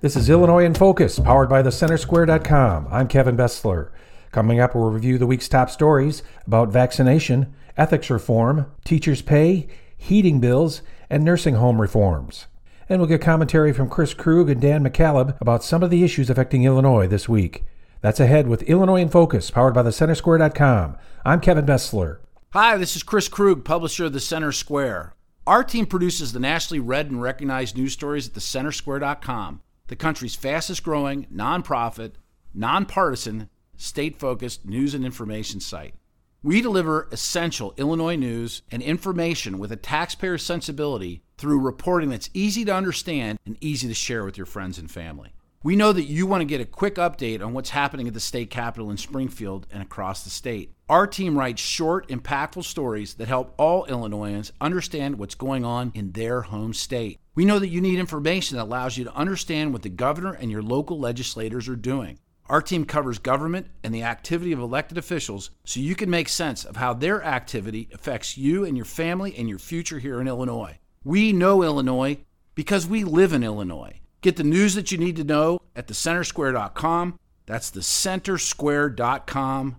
This is Illinois in Focus, powered by thecentersquare.com. I'm Kevin Bessler. Coming up, we'll review the week's top stories about vaccination, ethics reform, teachers' pay, heating bills, and nursing home reforms. And we'll get commentary from Chris Krug and Dan McCaleb about some of the issues affecting Illinois this week. That's ahead with Illinois in Focus, powered by thecentersquare.com. I'm Kevin Bessler. Hi, this is Chris Krug, publisher of The Center Square. Our team produces the nationally read and recognized news stories at thecentersquare.com the country's fastest growing, nonprofit, nonpartisan, state focused news and information site. We deliver essential Illinois news and information with a taxpayer sensibility through reporting that's easy to understand and easy to share with your friends and family. We know that you want to get a quick update on what's happening at the state capitol in Springfield and across the state. Our team writes short, impactful stories that help all Illinoisans understand what's going on in their home state. We know that you need information that allows you to understand what the governor and your local legislators are doing. Our team covers government and the activity of elected officials so you can make sense of how their activity affects you and your family and your future here in Illinois. We know Illinois because we live in Illinois. Get the news that you need to know at thecentersquare.com. That's thecentersquare.com.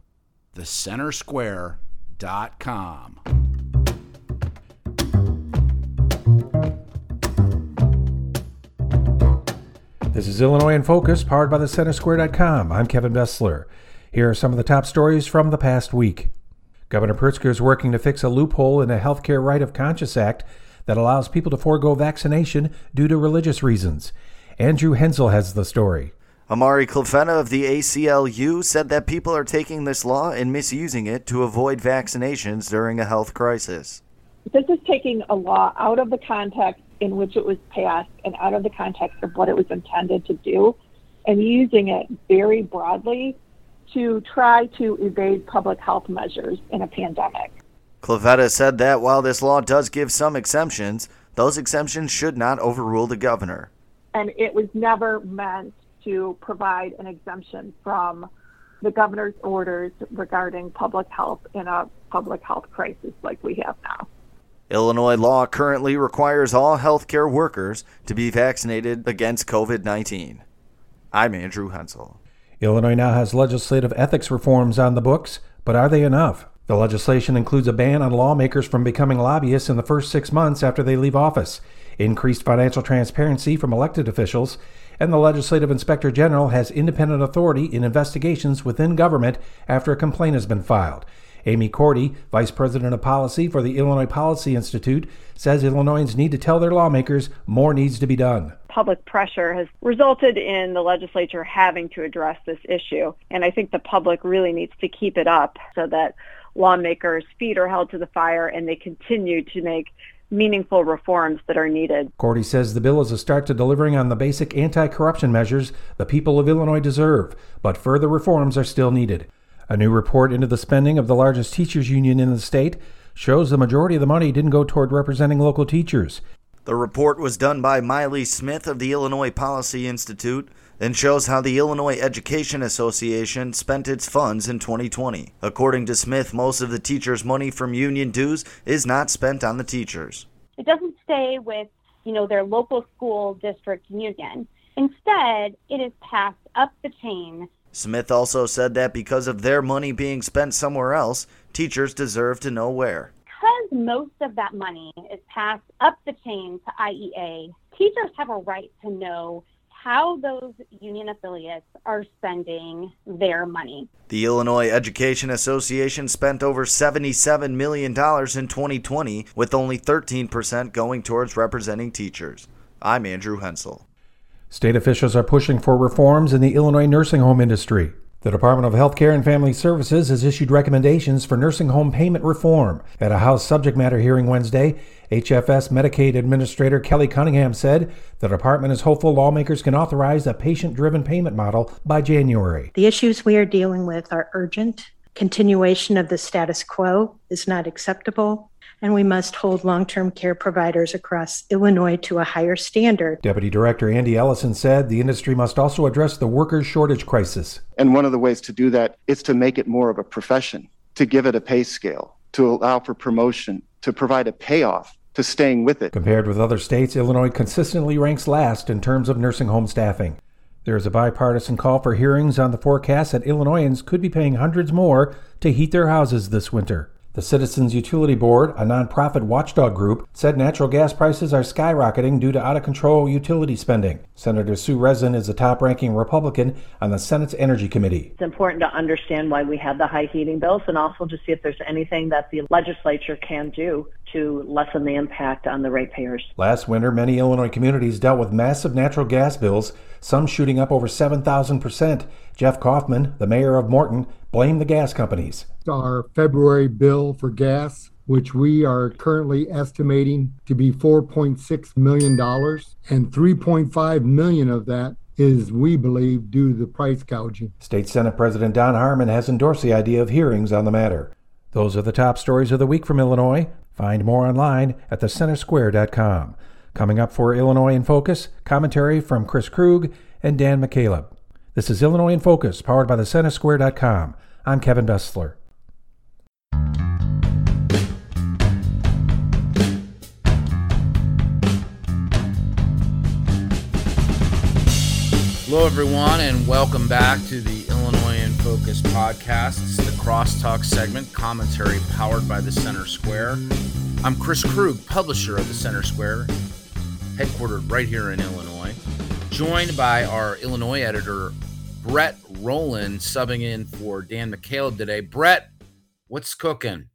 Thecentersquare.com. This is Illinois in Focus, powered by thecentersquare.com. I'm Kevin Bessler. Here are some of the top stories from the past week. Governor Pritzker is working to fix a loophole in the Healthcare Right of Conscience Act that allows people to forego vaccination due to religious reasons. Andrew Hensel has the story. Ameri Klafeta of the ACLU said that people are taking this law and misusing it to avoid vaccinations during a health crisis. This is taking a law out of the context in which it was passed and out of the context of what it was intended to do and using it very broadly to try to evade public health measures in a pandemic. Klafeta said that while this law does give some exemptions, those exemptions should not overrule the governor and it was never meant to provide an exemption from the governor's orders regarding public health in a public health crisis like we have now. Illinois law currently requires all healthcare workers to be vaccinated against COVID 19. I'm Andrew Hensel. Illinois now has legislative ethics reforms on the books, but are they enough? The legislation includes a ban on lawmakers from becoming lobbyists in the first six months after they leave office increased financial transparency from elected officials, and the Legislative Inspector General has independent authority in investigations within government after a complaint has been filed. Amy Korte, Vice President of Policy for the Illinois Policy Institute, says Illinoisans need to tell their lawmakers more needs to be done. Public pressure has resulted in the legislature having to address this issue, and I think the public really needs to keep it up so that lawmakers' feet are held to the fire and they continue to make meaningful reforms that are needed. Korte says the bill is a start to delivering on the basic anti corruption measures the people of Illinois deserve, but further reforms are still needed. A new report into the spending of the largest teachers union in the state shows the majority of the money didn't go toward representing local teachers. The report was done by Mailee Smith of the Illinois Policy Institute and shows how the Illinois Education Association spent its funds in 2020. According to Smith, most of the teachers' money from union dues is not spent on the teachers. It doesn't stay with, you know, their local school district union. Instead, it is passed up the chain. Smith also said that because of their money being spent somewhere else, teachers deserve to know where. Because most of that money is passed up the chain to IEA, teachers have a right to know how those union affiliates are spending their money. The Illinois Education Association spent over $77 million in 2020, with only 13% going towards representing teachers. I'm Andrew Hensel. State officials are pushing for reforms in the Illinois nursing home industry. The Department of Health Care and Family Services has issued recommendations for nursing home payment reform. At a House subject matter hearing Wednesday, HFS Medicaid Administrator Kelly Cunningham said the department is hopeful lawmakers can authorize a patient driven payment model by January. The issues we are dealing with are urgent. Continuation of the status quo is not acceptable and we must hold long term care providers across Illinois to a higher standard. Deputy Director Andy Ellison said the industry must also address the workers' shortage crisis. And one of the ways to do that is to make it more of a profession, to give it a pay scale, to allow for promotion, to provide a payoff to staying with it. Compared with other states, Illinois consistently ranks last in terms of nursing home staffing. There is a bipartisan call for hearings on the forecast that Illinoisans could be paying hundreds more to heat their houses this winter. The Citizens Utility Board, a nonprofit watchdog group, said natural gas prices are skyrocketing due to out of control utility spending. Senator Sue Rezin is the top ranking Republican on the Senate's Energy Committee. It's important to understand why we have the high heating bills and also to see if there's anything that the legislature can do to lessen the impact on the ratepayers. Last winter, many Illinois communities dealt with massive natural gas bills, some shooting up over 7,000%. Jeff Kaufman, the mayor of Morton, blamed the gas companies. Our February bill for gas, which we are currently estimating to be 4.6 million dollars, and 3.5 million of that is, we believe, due to the price gouging. State Senate President Don Harmon has endorsed the idea of hearings on the matter. Those are the top stories of the week from Illinois. Find more online at thecentersquare.com. Coming up for Illinois in Focus, commentary from Chris Krug and Dan McCaleb. This is Illinois in Focus, powered by thecentersquare.com. I'm Kevin Bessler. Hello, everyone, and welcome back to the Illinois in Focus podcast. The Crosstalk segment, commentary powered by the Center Square. I'm Chris Krug, publisher of the Center Square, headquartered right here in Illinois, joined by our Illinois editor, Brett Rowland, subbing in for Dan McCaleb today. Brett, what's cooking?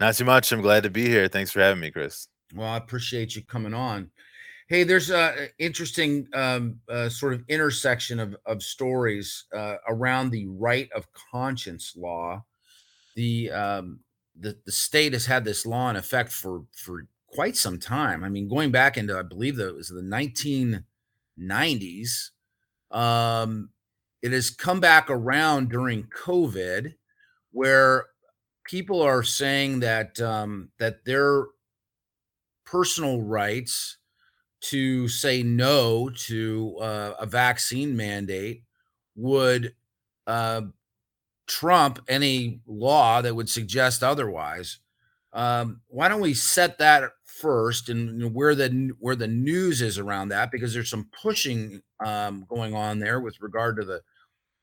Not too much. I'm glad to be here. Thanks for having me, Chris. Well, I appreciate you coming on. Hey, there's a interesting um, uh, sort of intersection of, of stories uh, around the right of conscience law. The, um, the the state has had this law in effect for for quite some time. I mean, going back into I believe that it was the 1990s. Um, it has come back around during COVID, where people are saying that um, that their personal rights to say no to uh, a vaccine mandate would uh, trump any law that would suggest otherwise. Um, why don't we set that first and where the where the news is around that because there's some pushing um, going on there with regard to the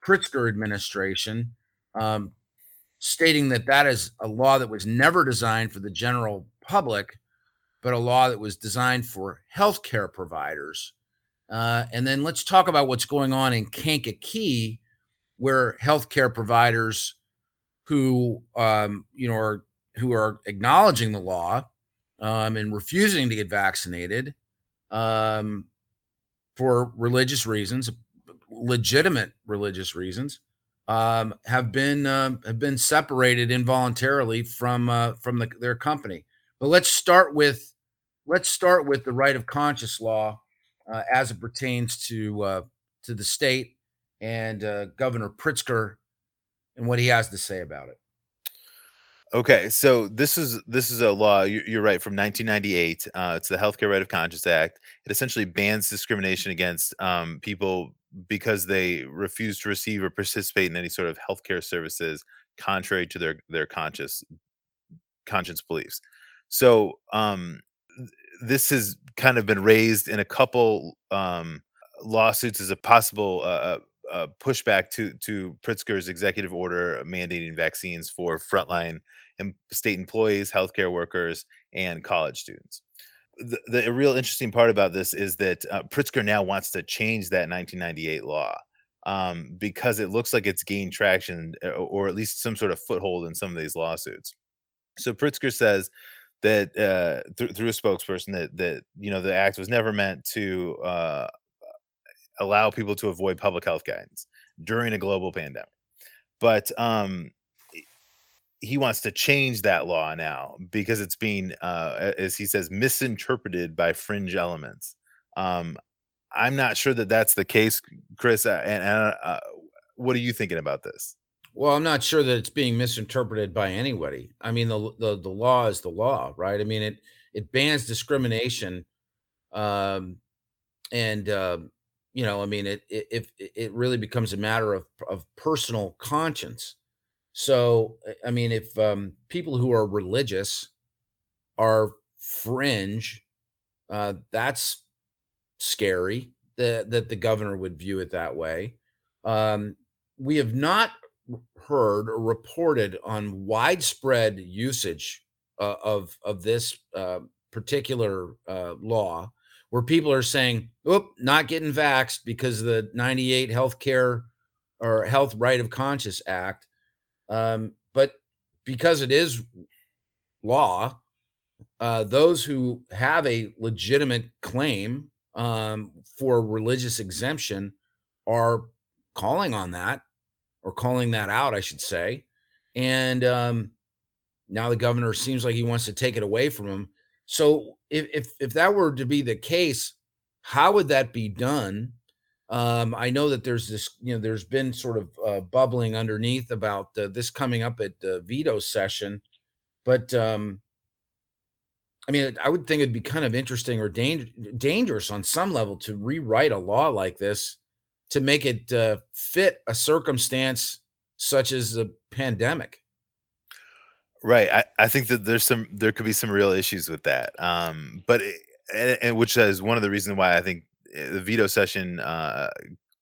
Pritzker administration, um, stating that that is a law that was never designed for the general public but a law that was designed for healthcare providers. Uh, and then let's talk about what's going on in Kankakee, where healthcare providers who um, you know are who are acknowledging the law um, and refusing to get vaccinated um, for religious reasons, legitimate religious reasons, um, have been uh, have been separated involuntarily from uh, from the, their company. But let's start with let's start with the right of conscience law uh, as it pertains to uh, to the state and uh, Governor Pritzker and what he has to say about it. Okay, so this is this is a law. You're right from 1998. Uh, it's the Healthcare Right of Conscience Act. It essentially bans discrimination against um, people because they refuse to receive or participate in any sort of healthcare services contrary to their their conscious conscience beliefs. So um, this has kind of been raised in a couple um, lawsuits as a possible uh, uh, pushback to to Pritzker's executive order mandating vaccines for frontline state employees, healthcare workers, and college students. The, the real interesting part about this is that uh, Pritzker now wants to change that 1998 law um, because it looks like it's gained traction uh, or at least some sort of foothold in some of these lawsuits. So Pritzker says that uh, th- through a spokesperson that that you know the act was never meant to uh, allow people to avoid public health guidance during a global pandemic, but um, he wants to change that law now because it's being, uh, as he says, misinterpreted by fringe elements. Um, I'm not sure that that's the case, Chris. Uh, and, and uh, what are you thinking about this? Well, I'm not sure that it's being misinterpreted by anybody. I mean, the the, the law is the law, right? I mean, it it bans discrimination, um, and uh, you know, I mean, it, it it really becomes a matter of of personal conscience. So, I mean, if um, people who are religious are fringe. Uh, that's scary that that the governor would view it that way. Um, we have not heard or reported on widespread usage uh, of of this uh, particular uh, law, where people are saying, "Oop, not getting vaxxed because of the '98 Healthcare or Health Right of Conscience Act." Um, but because it is law, uh, those who have a legitimate claim um, for religious exemption are calling on that or calling that out, I should say. And um, now the governor seems like he wants to take it away from him. So if if, if that were to be the case, how would that be done? Um, I know that there's this, you know, there's been sort of uh, bubbling underneath about uh, this coming up at the veto session, but um, I mean, I would think it'd be kind of interesting or dang- dangerous on some level to rewrite a law like this to make it uh, fit a circumstance such as a pandemic. Right. I, I think that there's some there could be some real issues with that. Um, but it, and, and which is one of the reasons why I think the veto session uh,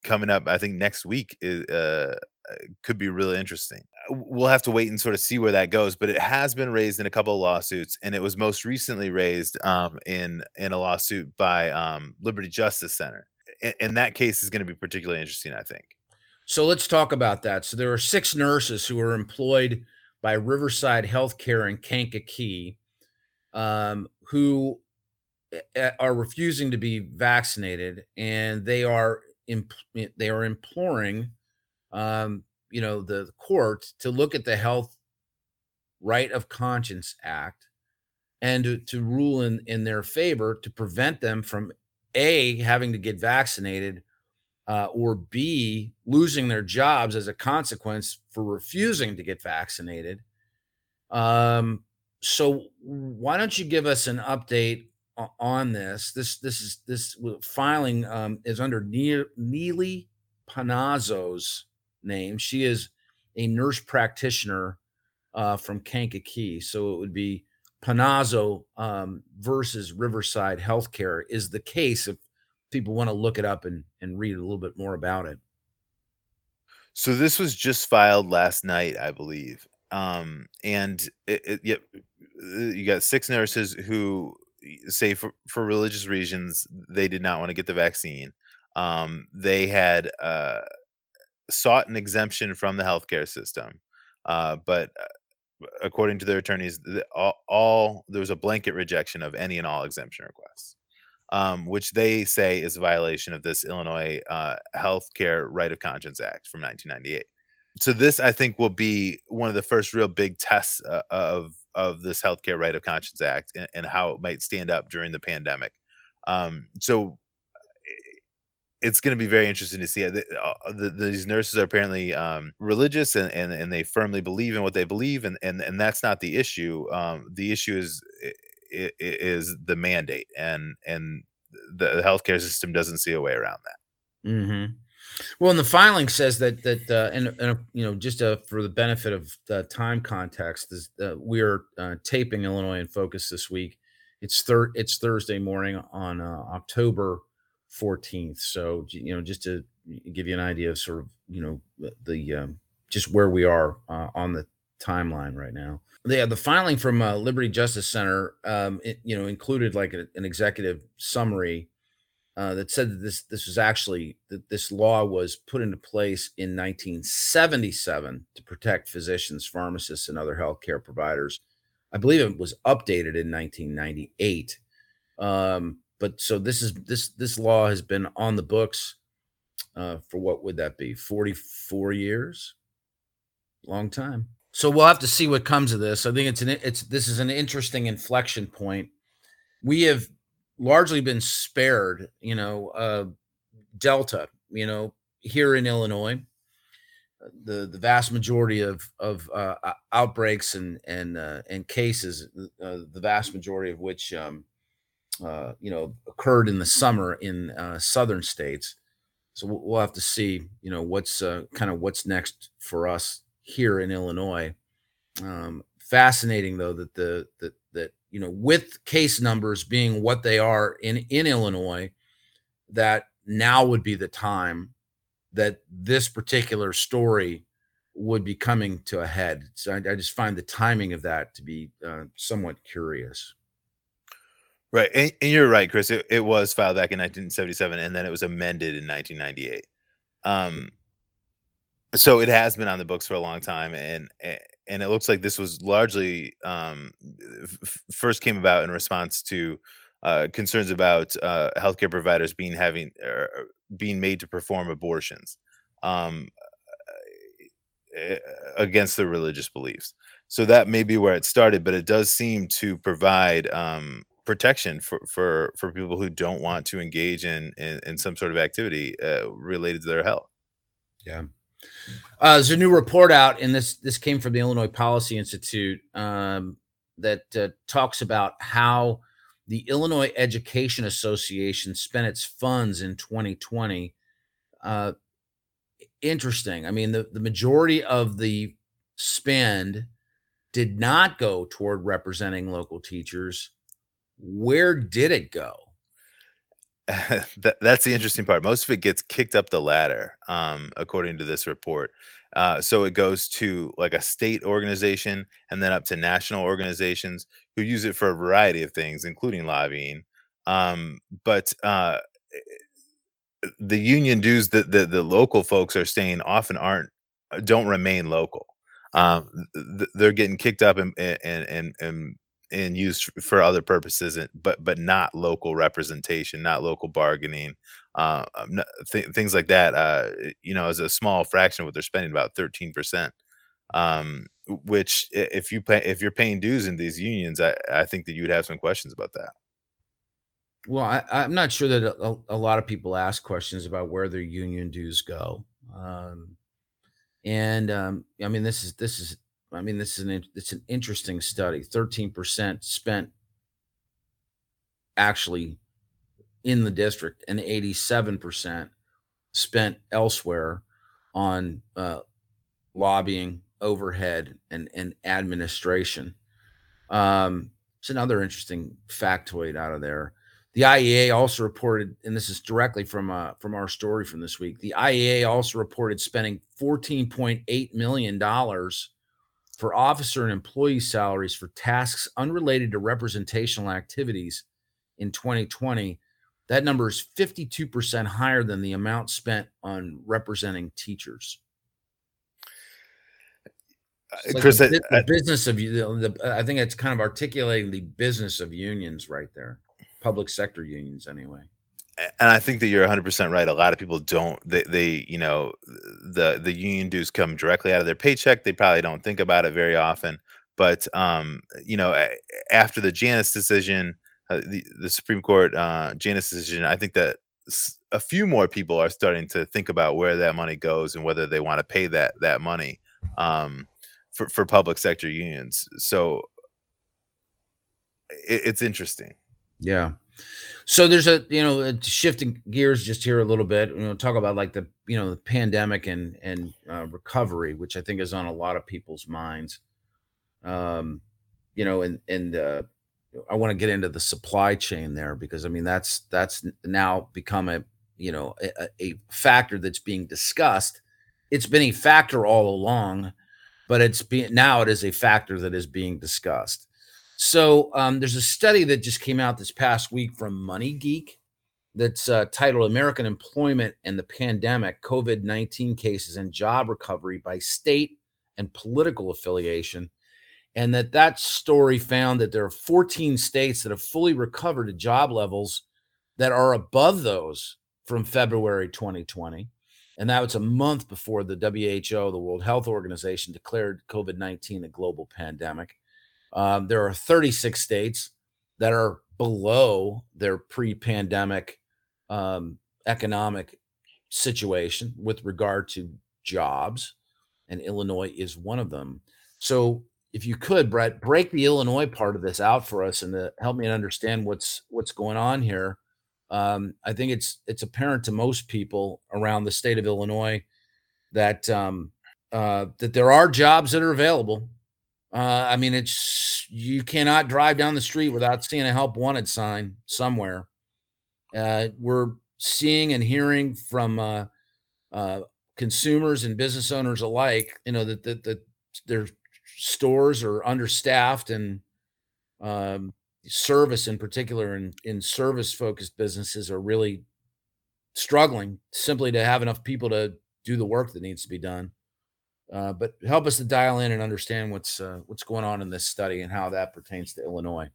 coming up, I think next week is uh, uh could be really interesting. Uh, we'll have to wait and sort of see where that goes. But it has been raised in a couple of lawsuits, and it was most recently raised um, in in a lawsuit by um, Liberty Justice Center. And, and that case is going to be particularly interesting, I think. So let's talk about that. So there are six nurses who are employed by Riverside Healthcare in Kankakee, um, who eh, eh, are refusing to be vaccinated, and they are imp- eh, they are imploring, um, you know, the court to look at the Health Right of Conscience Act and to, to rule in in their favor to prevent them from a having to get vaccinated uh, or B, losing their jobs as a consequence for refusing to get vaccinated. Um, so why don't you give us an update on this? This this is this filing um, is under ne- Neely Panazzo's name. She is a nurse practitioner uh, from Kankakee, so it would be Panazzo um, versus Riverside Healthcare is the case if people want to look it up and, and read a little bit more about it. So this was just filed last night, I believe. Um, and it, it, yeah, uh, you got six nurses who say for, for religious reasons they did not want to get the vaccine. Um, they had uh, sought an exemption from the healthcare system, uh, but uh, according to their attorneys, all, all there was a blanket rejection of any and all exemption requests um, which they say is a violation of this Illinois uh, Healthcare Right of Conscience Act from 1998. So this, I think, will be one of the first real big tests uh, of of this Healthcare Right of Conscience Act and, and, how it might stand up during the pandemic. Um, so it's going to be very interesting to see. Uh, the, these nurses are apparently um, religious and, and and they firmly believe in what they believe, and and and that's not the issue. Um, the issue is is the mandate, and and the healthcare system doesn't see a way around that. Mm-hmm. Well, and the filing says that that uh, and, and you know just uh, for the benefit of the time context, is uh, we're uh, taping Illinois in Focus this week. It's third. It's Thursday morning on uh, October fourteenth. So you know, just to give you an idea of sort of you know the um, just where we are uh, on the timeline right now yeah, the filing from uh, Liberty Justice Center, um, it, you know, included like a, an executive summary uh, that said that this this was actually that this law was put into place in 1977 to protect physicians, pharmacists, and other healthcare providers. I believe it was updated in 1998. Um, but so this is this this law has been on the books uh, for what would that be? 44 years, long time. So we'll have to see what comes of this. I think it's an it's this is an interesting inflection point. We have largely been spared, you know, uh, Delta, you know, here in Illinois. The the vast majority of of uh, outbreaks and and uh, and cases, uh, the vast majority of which um, uh, you know occurred in the summer in uh, southern states. So we'll have to see, you know, what's uh, kind of what's next for us here in Illinois. Um, fascinating though that the that you know with case numbers being what they are in in Illinois, that now would be the time that this particular story would be coming to a head. So I, I just find the timing of that to be uh, somewhat curious. Right, and, and you're right, Chris. It, it was filed back in 1977, and then it was amended in 1998. Um, so it has been on the books for a long time, and and it looks like this was largely um, f- first came about in response to uh, concerns about uh, healthcare providers being having er, being made to perform abortions um, eh, against their religious beliefs. So that may be where it started, but it does seem to provide um, protection for, for for people who don't want to engage in in, in some sort of activity uh, related to their health. Yeah. Uh, there's a new report out, and this this came from the Illinois Policy Institute um, that uh, talks about how the Illinois Education Association spent its funds in 2020. Uh, interesting. I mean, the, the majority of the spend did not go toward representing local teachers. Where did it go? that, that's the interesting part. Most of it gets kicked up the ladder, um, according to this report. Uh, so it goes to like a state organization and then up to national organizations who use it for a variety of things, including lobbying. Um, but uh, eh, the union dues that the, the local folks are staying often aren't uh, don't remain local. Um, th- they're getting kicked up and and and, and and used for other purposes, but but not local representation, not local bargaining, uh, um, th- things like that. Uh, you know, as a small fraction of what they're spending, about thirteen percent. Um, which, if you pay, if you're paying dues in these unions, I, I think that you would have some questions about that. Well, I, am not sure that a, a, lot of people ask questions about where their union dues go. Um, and um, I mean, this is this is I mean, this is an it's an interesting study. Thirteen percent spent actually in the district, and eighty-seven percent spent elsewhere on uh, lobbying, overhead, and and administration. Um, it's another interesting factoid out of there. The IEA also reported, and this is directly from uh, from our story from this week. The IEA also reported spending fourteen point eight million dollars for officer and employee salaries for tasks unrelated to representational activities in 2020, that number is 52% higher than the amount spent on representing teachers. Like Chris, the, the business of the, I think it's kind of articulating the business of unions right there, public sector unions anyway and I think that you're 100% right. A lot of people don't they, they you know the the union dues come directly out of their paycheck. They probably don't think about it very often. But um, you know, after the Janus decision, uh, the, the Supreme Court uh, Janus decision, I think that a few more people are starting to think about where that money goes and whether they want to pay that that money um, for for public sector unions. So it, it's interesting. Yeah. So there's a you know shifting gears just here a little bit. You know, talk about like the you know the pandemic and and uh, recovery, which I think is on a lot of people's minds. Um, you know, and and uh, I want to get into the supply chain there because I mean that's that's now become a you know a, a factor that's being discussed. It's been a factor all along, but it's being now it is a factor that is being discussed. So um, there's a study that just came out this past week from MoneyGeek that's uh, titled American Employment and the Pandemic COVID 19 Cases and Job Recovery by State and Political Affiliation. And that that story found that there are 14 states that have fully recovered to job levels that are above those from February 2020. And that was a month before the WHO, the World Health Organization, declared COVID 19 a global pandemic. Um, there are 36 states that are below their pre-pandemic um, economic situation with regard to jobs, and Illinois is one of them. So, if you could, Brett, break the Illinois part of this out for us and to help me understand what's what's going on here. Um, I think it's it's apparent to most people around the state of Illinois that um, uh, that there are jobs that are available Uh, I mean, it's you cannot drive down the street without seeing a help wanted sign somewhere. Uh, we're seeing and hearing from uh, uh, consumers and business owners alike, you know, that that, that their stores are understaffed and um, service in particular and in service focused businesses are really struggling simply to have enough people to do the work that needs to be done. Uh, but help us to dial in and understand what's uh, what's going on in this study and how that pertains to Illinois.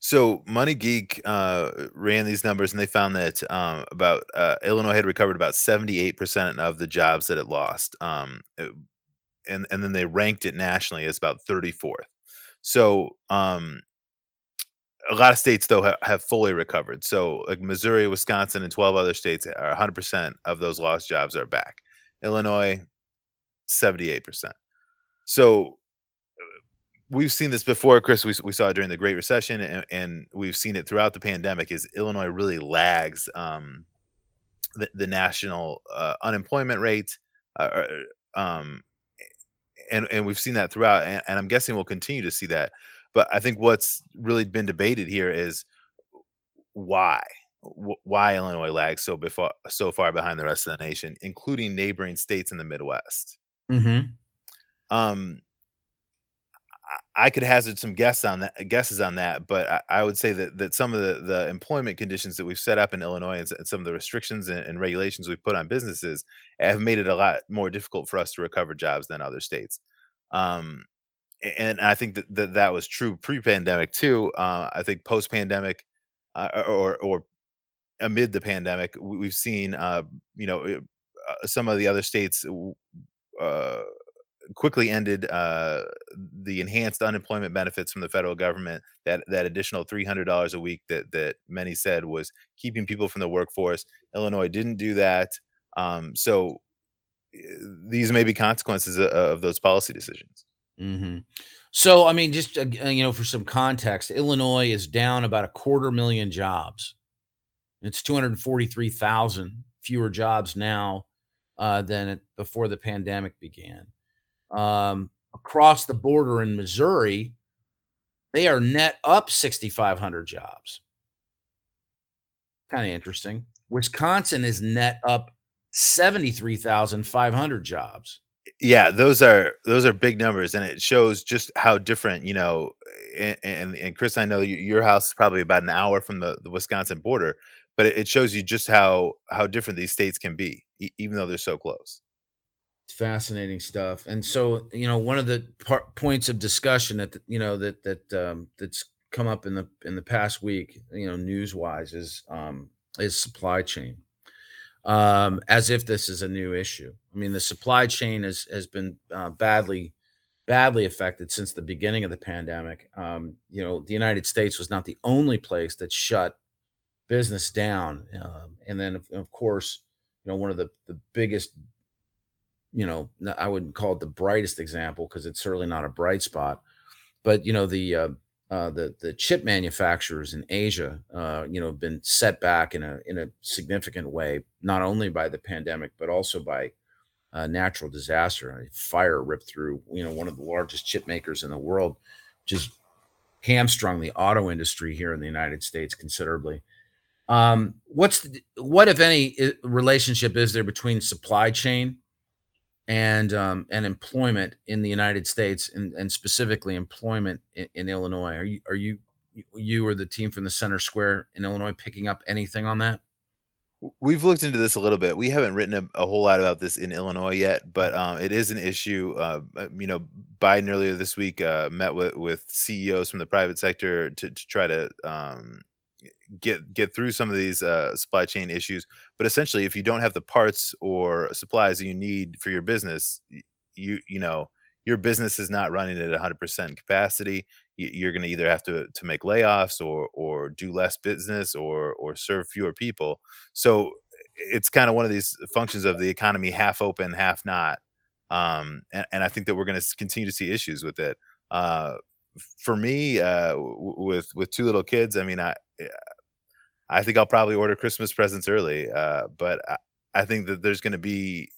So MoneyGeek uh, ran these numbers and they found that um, about uh, Illinois had recovered about 78% of the jobs that it lost. Um, it- and, and then they ranked it nationally as about 34th. So um, a lot of states though ha- have fully recovered. So like Missouri, Wisconsin, and 12 other states are 100% of those lost jobs are back. Illinois, 78%. So we've seen this before, Chris. We, we saw it during the Great Recession, and, and we've seen it throughout the pandemic. Is Illinois really lags um, the, the national uh, unemployment rate, uh, um, and and we've seen that throughout, and, and I'm guessing we'll continue to see that. But I think what's really been debated here is why why Illinois lags so before so far behind the rest of the nation, including neighboring states in the Midwest. Mm-hmm. Um, I- could hazard some guess on that, guesses on that, but I, I would say that that some of the, the employment conditions that we've set up in Illinois and, some of the restrictions and, and regulations we've put on businesses have made it a lot more difficult for us to recover jobs than other states. Um, and I think that that, that was true pre-pandemic too. Uh, I think post-pandemic uh, or or amid the pandemic, we- we've seen uh, you know uh, some of the other states uh, quickly ended uh, the enhanced unemployment benefits from the federal government. That that additional three hundred dollars a week that that many said was keeping people from the workforce. Illinois didn't do that. Um, so uh, these may be consequences of, of those policy decisions. Mm-hmm. So, I mean, just uh, uh, you know, for some context, Illinois is down about a quarter million jobs. It's two hundred forty-three thousand fewer jobs now uh, than it, before the pandemic began. Um, across the border in Missouri, they are net up sixty-five hundred jobs. Kind of interesting. Wisconsin is net up seventy-three thousand five hundred jobs. yeah those are those are big numbers and it shows just how different you know and and, and chris i know you, your house is probably about an hour from the, the wisconsin border but it, it shows you just how how different these states can be e- even though they're so close It's fascinating stuff. And so, you know, one of the par- points of discussion that you know that that um, that's come up in the in the past week, you know, news wise, is um, is supply chain. Um, as if this is a new issue. I mean, the supply chain has has been uh, badly badly affected since the beginning of the pandemic. Um, you know, the United States was not the only place that shut business down, um, and then of, of course, you know, one of the the biggest you know, I wouldn't call it the brightest example because it's certainly not a bright spot. But you know, the uh, uh, the the chip manufacturers in Asia, uh, you know, have been set back in a in a significant way, not only by the pandemic but also by uh, natural disaster. A fire ripped through, you know, one of the largest chip makers in the world, just hamstrung the auto industry here in the United States considerably. Um, what's the, what if any relationship is there between supply chain and um, and employment in the United States, and, and specifically employment in, in Illinois. Are you are you you or the team from the Center Square in Illinois picking up anything on that? We've looked into this a little bit. We haven't written a, a whole lot about this in Illinois yet, but um, it is an issue. Uh, uh, you know, Biden earlier this week uh, met with, with CEOs from the private sector to, to try to um, get get through some of these uh, supply chain issues. But essentially, if you don't have the parts or supplies that you need for your business, you you know your business is not running at 100% capacity. You're going to either have to to make layoffs or or do less business or or serve fewer people. So it's kind of one of these functions of the economy, half open, half not. Um, and, and I think that we're going to continue to see issues with it. Uh, for me, uh, w- with with two little kids, I mean, I I think I'll probably order Christmas presents early, uh, but I, I think that there's going to be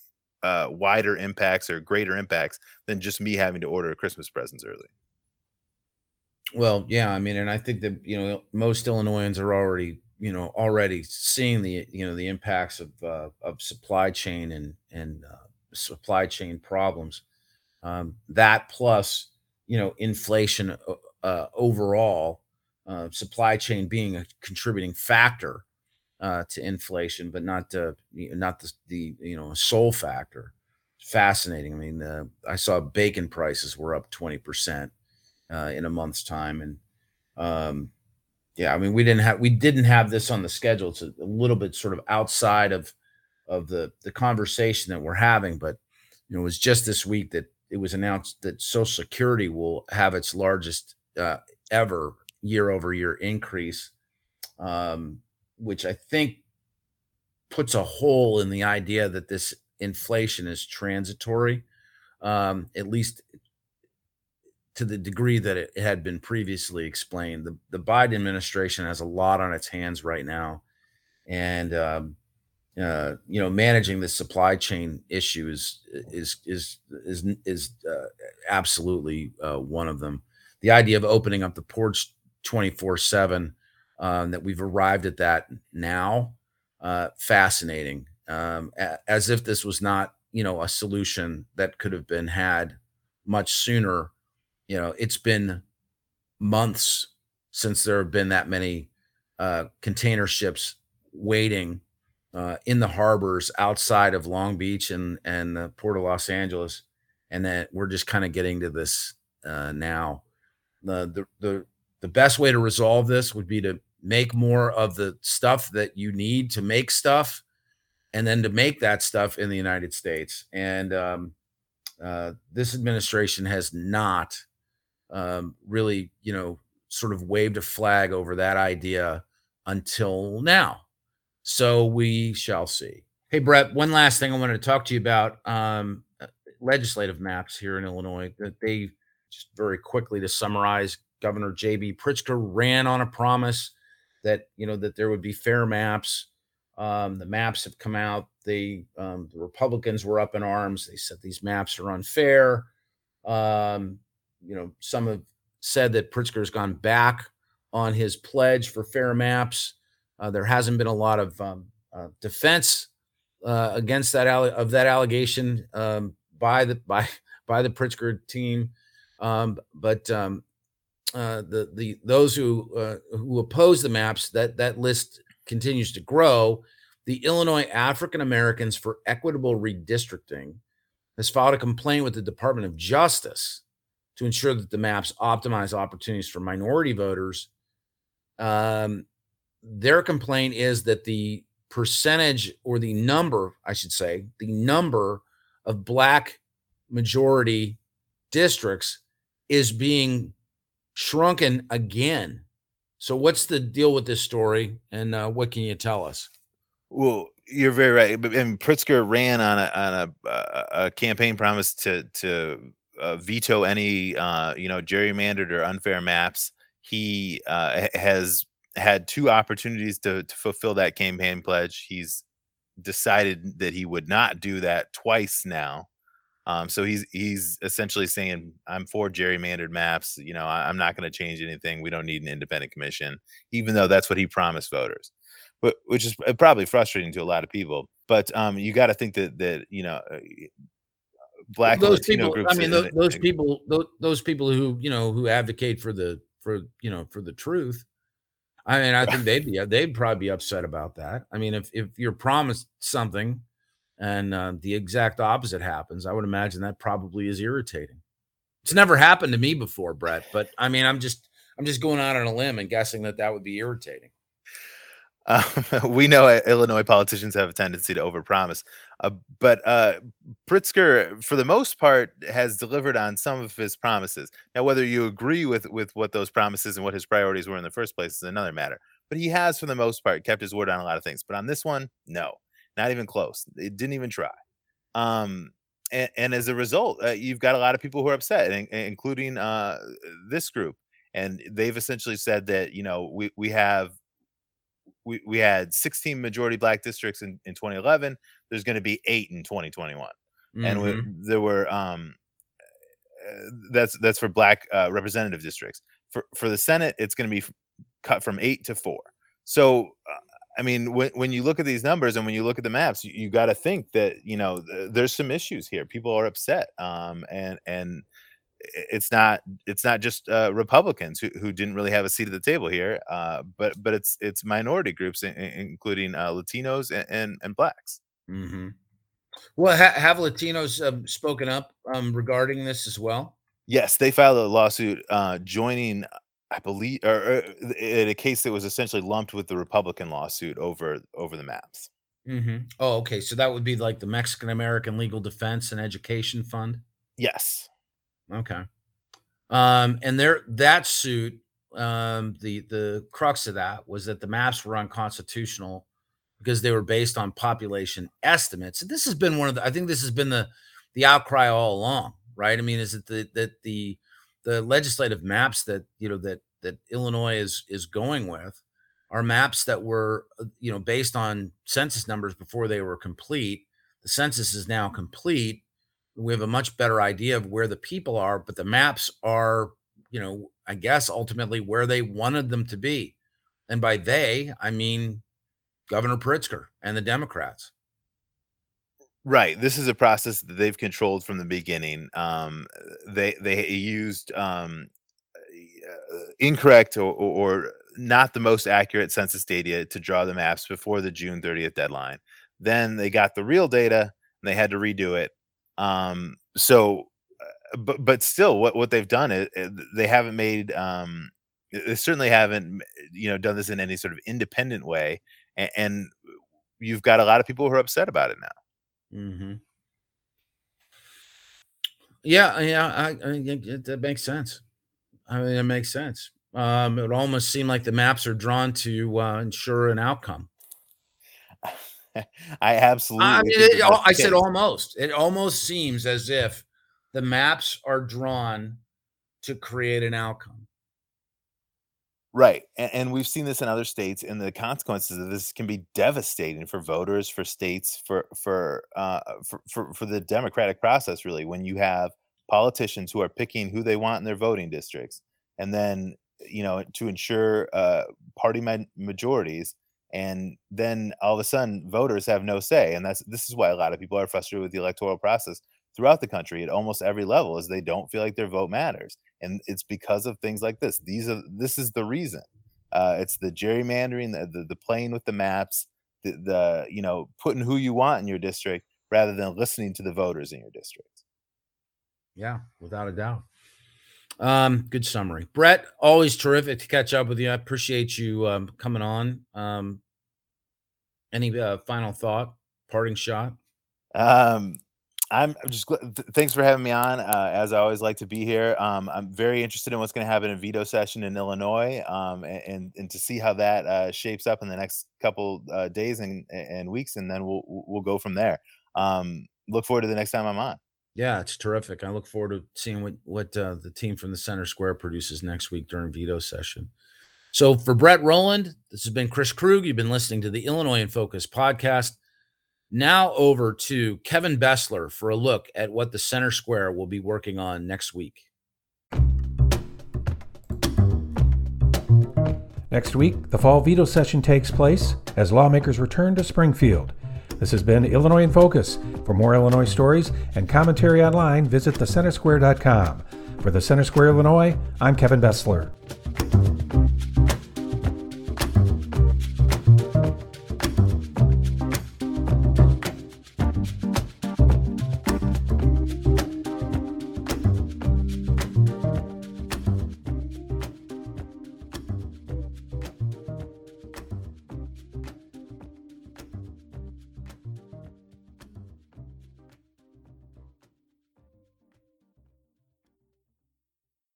uh, wider impacts or greater impacts than just me having to order Christmas presents early. Well, yeah, I mean, and I think that you know most Illinoisans are already you know already seeing the you know the impacts of uh, of supply chain and and uh, supply chain problems. Um, that plus you know inflation uh, uh overall, uh, supply chain being a contributing factor uh, to inflation, but not the not the, the you know sole factor. Fascinating. I mean, I saw bacon prices were up twenty percent uh, in a month's time. And um, yeah, I mean, we didn't have we didn't have this on the schedule. It's a, a, little bit sort of outside of of the the conversation that we're having. But you know, it was just this week that it was announced that Social Security will have its largest uh, ever year over year increase, um, which I think puts a hole in the idea that this inflation is transitory. Um, at least to the degree that it had been previously explained. The, the Biden administration has a lot on its hands right now. And, um, uh, you know, managing the supply chain issue is is is is is uh, absolutely uh, one of them. The idea of opening up the ports twenty four seven, um, that we've arrived at that now, uh, fascinating. Um, as if this was not, you know, a solution that could have been had much sooner you know, it's been months since there have been that many uh, container ships waiting uh, in the harbors outside of Long Beach and and the Port of Los Angeles, and that we're just kind of getting to this uh, now. The, the the the best way to resolve this would be to make more of the stuff that you need to make stuff, and then to make that stuff in the United States. And um, uh, this administration has not um, really, you know, sort of waved a flag over that idea until now. So we shall see. Hey, Brett, one last thing I wanted to talk to you about um, uh, legislative maps here in Illinois. That they just very quickly to summarize, Governor J.B. Pritzker ran on a promise that you know that there would be fair maps. Um, the maps have come out. Um, the Republicans were up in arms. They said these maps are unfair. Um, you know, some have said that Pritzker's gone back on his pledge for fair maps. Uh, there hasn't been a lot of um, uh, defense uh, against that alle- of that allegation um, by the by by the Pritzker team, um, but uh, the the those who uh, who oppose the maps that that list continues to grow. The Illinois African Americans for Equitable Redistricting has filed a complaint with the Department of Justice to ensure that the maps optimize opportunities for minority voters. Um, their complaint is that the percentage or the number, I should say, the number of black majority districts is being shrunken again. So, what's the deal with this story, and uh, what can you tell us? Well, you're very right. And Pritzker ran on a on a, a campaign promise to to uh, veto any uh, you know gerrymandered or unfair maps. He uh, has had two opportunities to, to fulfill that campaign pledge. He's decided that he would not do that twice now. Um, so he's he's essentially saying, "I'm for gerrymandered maps. You know, I, am not going to change anything. We don't need an independent commission, even though that's what he promised voters." But which is uh, probably frustrating to a lot of people. But um, you got to think that that you know uh, black those people i mean those, those people those, those people who you know who advocate for the for you know for the truth i mean i think they'd be they'd probably be upset about that i mean if if you're promised something and uh, the exact opposite happens i would imagine that probably is irritating it's never happened to me before brett but i mean i'm just i'm just going out on a limb and guessing that that would be irritating um, we know uh, Illinois politicians have a tendency to overpromise, uh, but uh, Pritzker, for the most part, has delivered on some of his promises. Now, whether you agree with with what those promises and what his priorities were in the first place is another matter. But he has, for the most part, kept his word on a lot of things. But on this one, no, not even close. It didn't even try. Um, and, and, as a result, uh, you've got a lot of people who are upset, including uh, this group. And they've essentially said that you know we we have we, we had 16 majority black districts in, in 2011 there's going to be eight in 2021 mm-hmm. and we, there were um, uh, that's that's for black uh, representative districts. For for the Senate, it's going to be cut from eight to four. So, uh, I mean, when when you look at these numbers and when you look at the maps, you, you got to think that you know th- there's some issues here. People are upset, um, and and it's not it's not just uh, Republicans who, who didn't really have a seat at the table here, uh, but but it's it's minority groups, in, including uh, Latinos and and, and blacks. Mm-hmm. Well, ha- have Latinos um, spoken up um, regarding this as well? Yes, they filed a lawsuit uh, joining, I believe, or, or, in a case that was essentially lumped with the Republican lawsuit over over the maps. Mm-hmm. Oh, okay. So that would be like the Mexican American Legal Defense and Education Fund. Yes. Okay. Um, and there that suit, um, the the crux of that was that the maps were unconstitutional because they were based on population estimates. And this has been one of the I think this has been the the outcry all along, right? I mean, is it the that the the legislative maps that you know that that Illinois is is going with are maps that were uh, you know based on census numbers before they were complete. The census is now complete we have a much better idea of where the people are, but the maps are, you know, I guess ultimately where they wanted them to be. And by they, I mean Governor Pritzker and the Democrats. Right. This is a process that they've controlled from the beginning. Um, they they used um, uh, incorrect or, or not the most accurate census data to draw the maps before the June 30th deadline. Then they got the real data and they had to redo it um, so, uh, but but still, what what they've done is eh, they haven't made. Um, they certainly haven't, you know, done this in any sort of independent way, and, and you've got a lot of people who are upset about it now. Mm-hmm. Yeah, yeah, I, I it, that makes sense. I mean, it makes sense. Um, it almost seem like the maps are drawn to uh, ensure an outcome. I absolutely. I mean, it, I said almost. It almost seems as if the maps are drawn to create an outcome. Right. And, and, we've seen this in other states, and the consequences of this can be devastating for voters, for states, for for uh, for, for, for the democratic process. Really, when you have politicians who are picking who they want in their voting districts, and then you know to ensure uh, party ma- majorities, and then all of a sudden voters have no say and that's this is why a lot of people are frustrated with the electoral process throughout the country at almost every level is they don't feel like their vote matters and it's because of things like this these are this is the reason uh, it's the gerrymandering the, the, the playing with the maps the, the you know putting who you want in your district rather than listening to the voters in your district yeah without a doubt um, good summary. Brett, always terrific to catch up with you. I appreciate you um, coming on. Um, any uh, final thought, parting shot? Um, I'm just th- thanks for having me on. Uh, as I always like to be here. Um, I'm very interested in what's going to happen in veto session in Illinois, um, and, and, to see how that uh, shapes up in the next couple uh, days and and weeks, and then we'll we'll go from there. Um, look forward to the next time I'm on. Yeah, it's terrific. I look forward to seeing what what uh, the team from the Center Square produces next week during veto session. So for Brett Rowland, this has been Chris Krug. You've been listening to the Illinois in Focus podcast. Now over to Kevin Bessler for a look at what the Center Square will be working on next week. Next week, the fall veto session takes place as lawmakers return to Springfield. This has been Illinois in Focus. For more Illinois stories and commentary online, visit thecentersquare.com. For the Center Square Illinois, I'm Kevin Bessler.